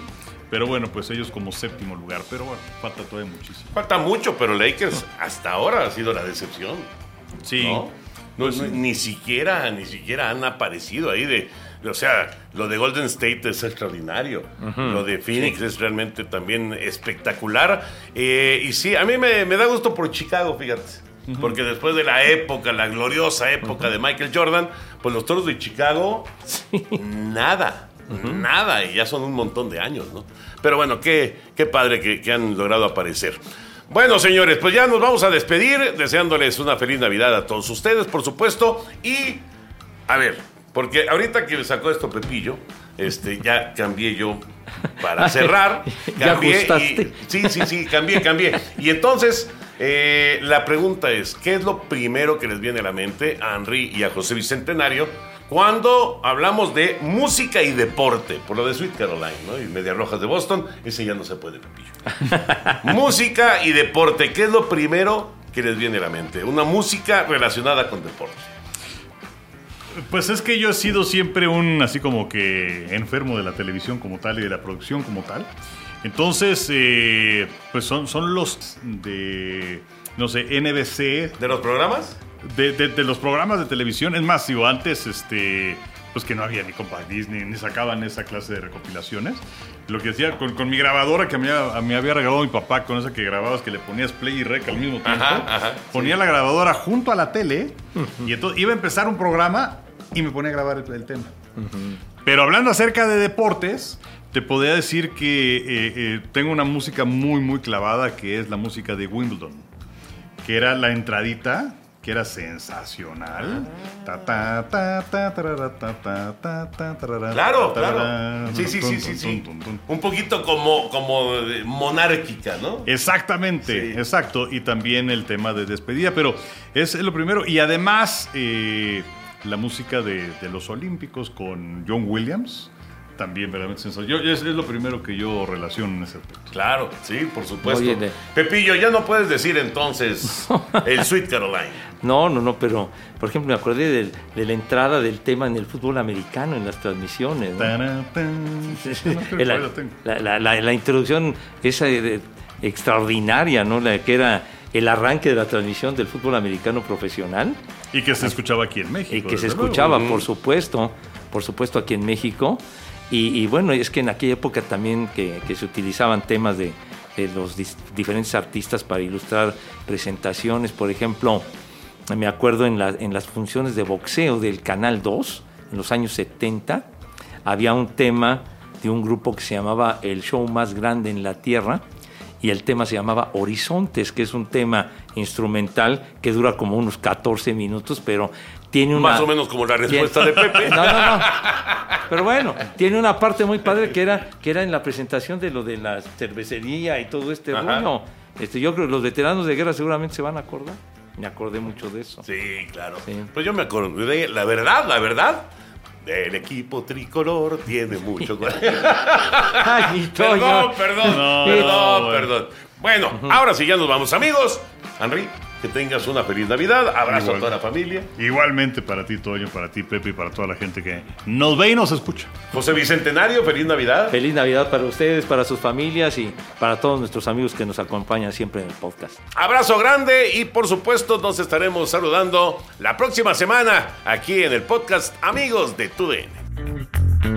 Pero bueno, pues ellos como séptimo lugar. Pero bueno, falta todavía muchísimo. Falta mucho, pero Lakers hasta ahora ha sido la decepción. Sí. ¿no? No, no, ni siquiera, ni siquiera han aparecido ahí de. O sea, lo de Golden State es extraordinario. Lo de Phoenix es realmente también espectacular. Eh, y sí, a mí me, me da gusto por Chicago, fíjate. Porque después de la época, la gloriosa época de Michael Jordan, pues los toros de Chicago, nada, nada. Y ya son un montón de años, ¿no? Pero bueno, qué, qué padre que, que han logrado aparecer. Bueno, señores, pues ya nos vamos a despedir, deseándoles una feliz Navidad a todos ustedes, por supuesto. Y, a ver, porque ahorita que sacó esto Pepillo, este, ya cambié yo para cerrar, ¿Ya cambié. y- sí, sí, sí, cambié, cambié. Y entonces, eh, la pregunta es: ¿qué es lo primero que les viene a la mente a Henry y a José Bicentenario cuando hablamos de música y deporte? Por lo de Sweet Caroline, ¿no? Y Medias Rojas de Boston, ese ya no se puede, Pepillo. música y deporte, ¿qué es lo primero que les viene a la mente? Una música relacionada con deporte. Pues es que yo he sido siempre un así como que enfermo de la televisión como tal y de la producción como tal. Entonces, eh, pues son, son los de, no sé, NBC, ¿De los programas? de, de- de los programas de televisión. Es más, digo, antes, este, pues que no había ni Compact Disney, ni sacaban esa clase de recopilaciones. Lo que decía, con, con mi grabadora que me, había- me había regalado mi papá, con esa que grababas, que le ponías play y rec al mismo tiempo, Ajá, ajá, ponía la grabadora junto a la tele y entonces iba a empezar un programa y me ponía a grabar el, el tema. Pero hablando acerca de deportes, te podría decir que eh, eh, tengo una música muy, muy clavada que es la música de Wimbledon, que era la entradita, que era sensacional. Claro, claro. Sí, sí, sí, sí, sí. Un poquito como, como eh, monárquica, ¿no? Exactamente, Sí. exacto. Y también el tema de despedida, pero es lo primero. Y además, eh, la música de, de los Olímpicos con John Williams, también verdaderamente sensacional. Yo- es, es lo primero que yo relaciono en ese aspecto. Claro, sí, por supuesto. Oye, de- Pepillo, ya no puedes decir entonces el Sweet Caroline. No, no, no, pero por ejemplo me acordé de, la entrada del tema en el fútbol americano en las transmisiones. la, introducción esa de- extraordinaria, ¿no? La que era el arranque de la transmisión del fútbol americano profesional Y que se escuchaba aquí en México. y que se luego. escuchaba, por supuesto, por supuesto aquí en México. Y, y bueno, es que en aquella época también que, que se utilizaban temas de, de los dis- diferentes artistas para ilustrar presentaciones, por ejemplo, me acuerdo en, la- en las funciones de boxeo del Canal 2, en los años 70, había un tema de un grupo que se llamaba El Show Más Grande en la Tierra, y el tema se llamaba Horizontes, que es un tema instrumental que dura como unos 14 minutos, pero tiene una... Más o menos como la respuesta de Pepe. No, no, no. Pero bueno, tiene una parte muy padre que era, que era en la presentación de lo de la cervecería y todo este Ajá. rollo. Este, yo creo que los veteranos de guerra seguramente se van a acordar. Me acordé mucho de eso. Sí, claro. Sí. Pues yo me acordé, la verdad, la verdad, el equipo tricolor tiene mucho. Ay, mi Toño. perdón, perdón, No, perdón, no, perdón. Bueno, ahora sí ya nos vamos, amigos. Henry, que tengas una feliz Navidad. Abrazo Igual. a toda la familia. Igualmente para ti, Toño, para ti, Pepe, y para toda la gente que nos ve y nos escucha. José Bicentenario, feliz Navidad. Feliz Navidad para ustedes, para sus familias y para todos nuestros amigos que nos acompañan siempre en el podcast. Abrazo grande y por supuesto nos estaremos saludando la próxima semana aquí en el podcast Amigos de TUDN.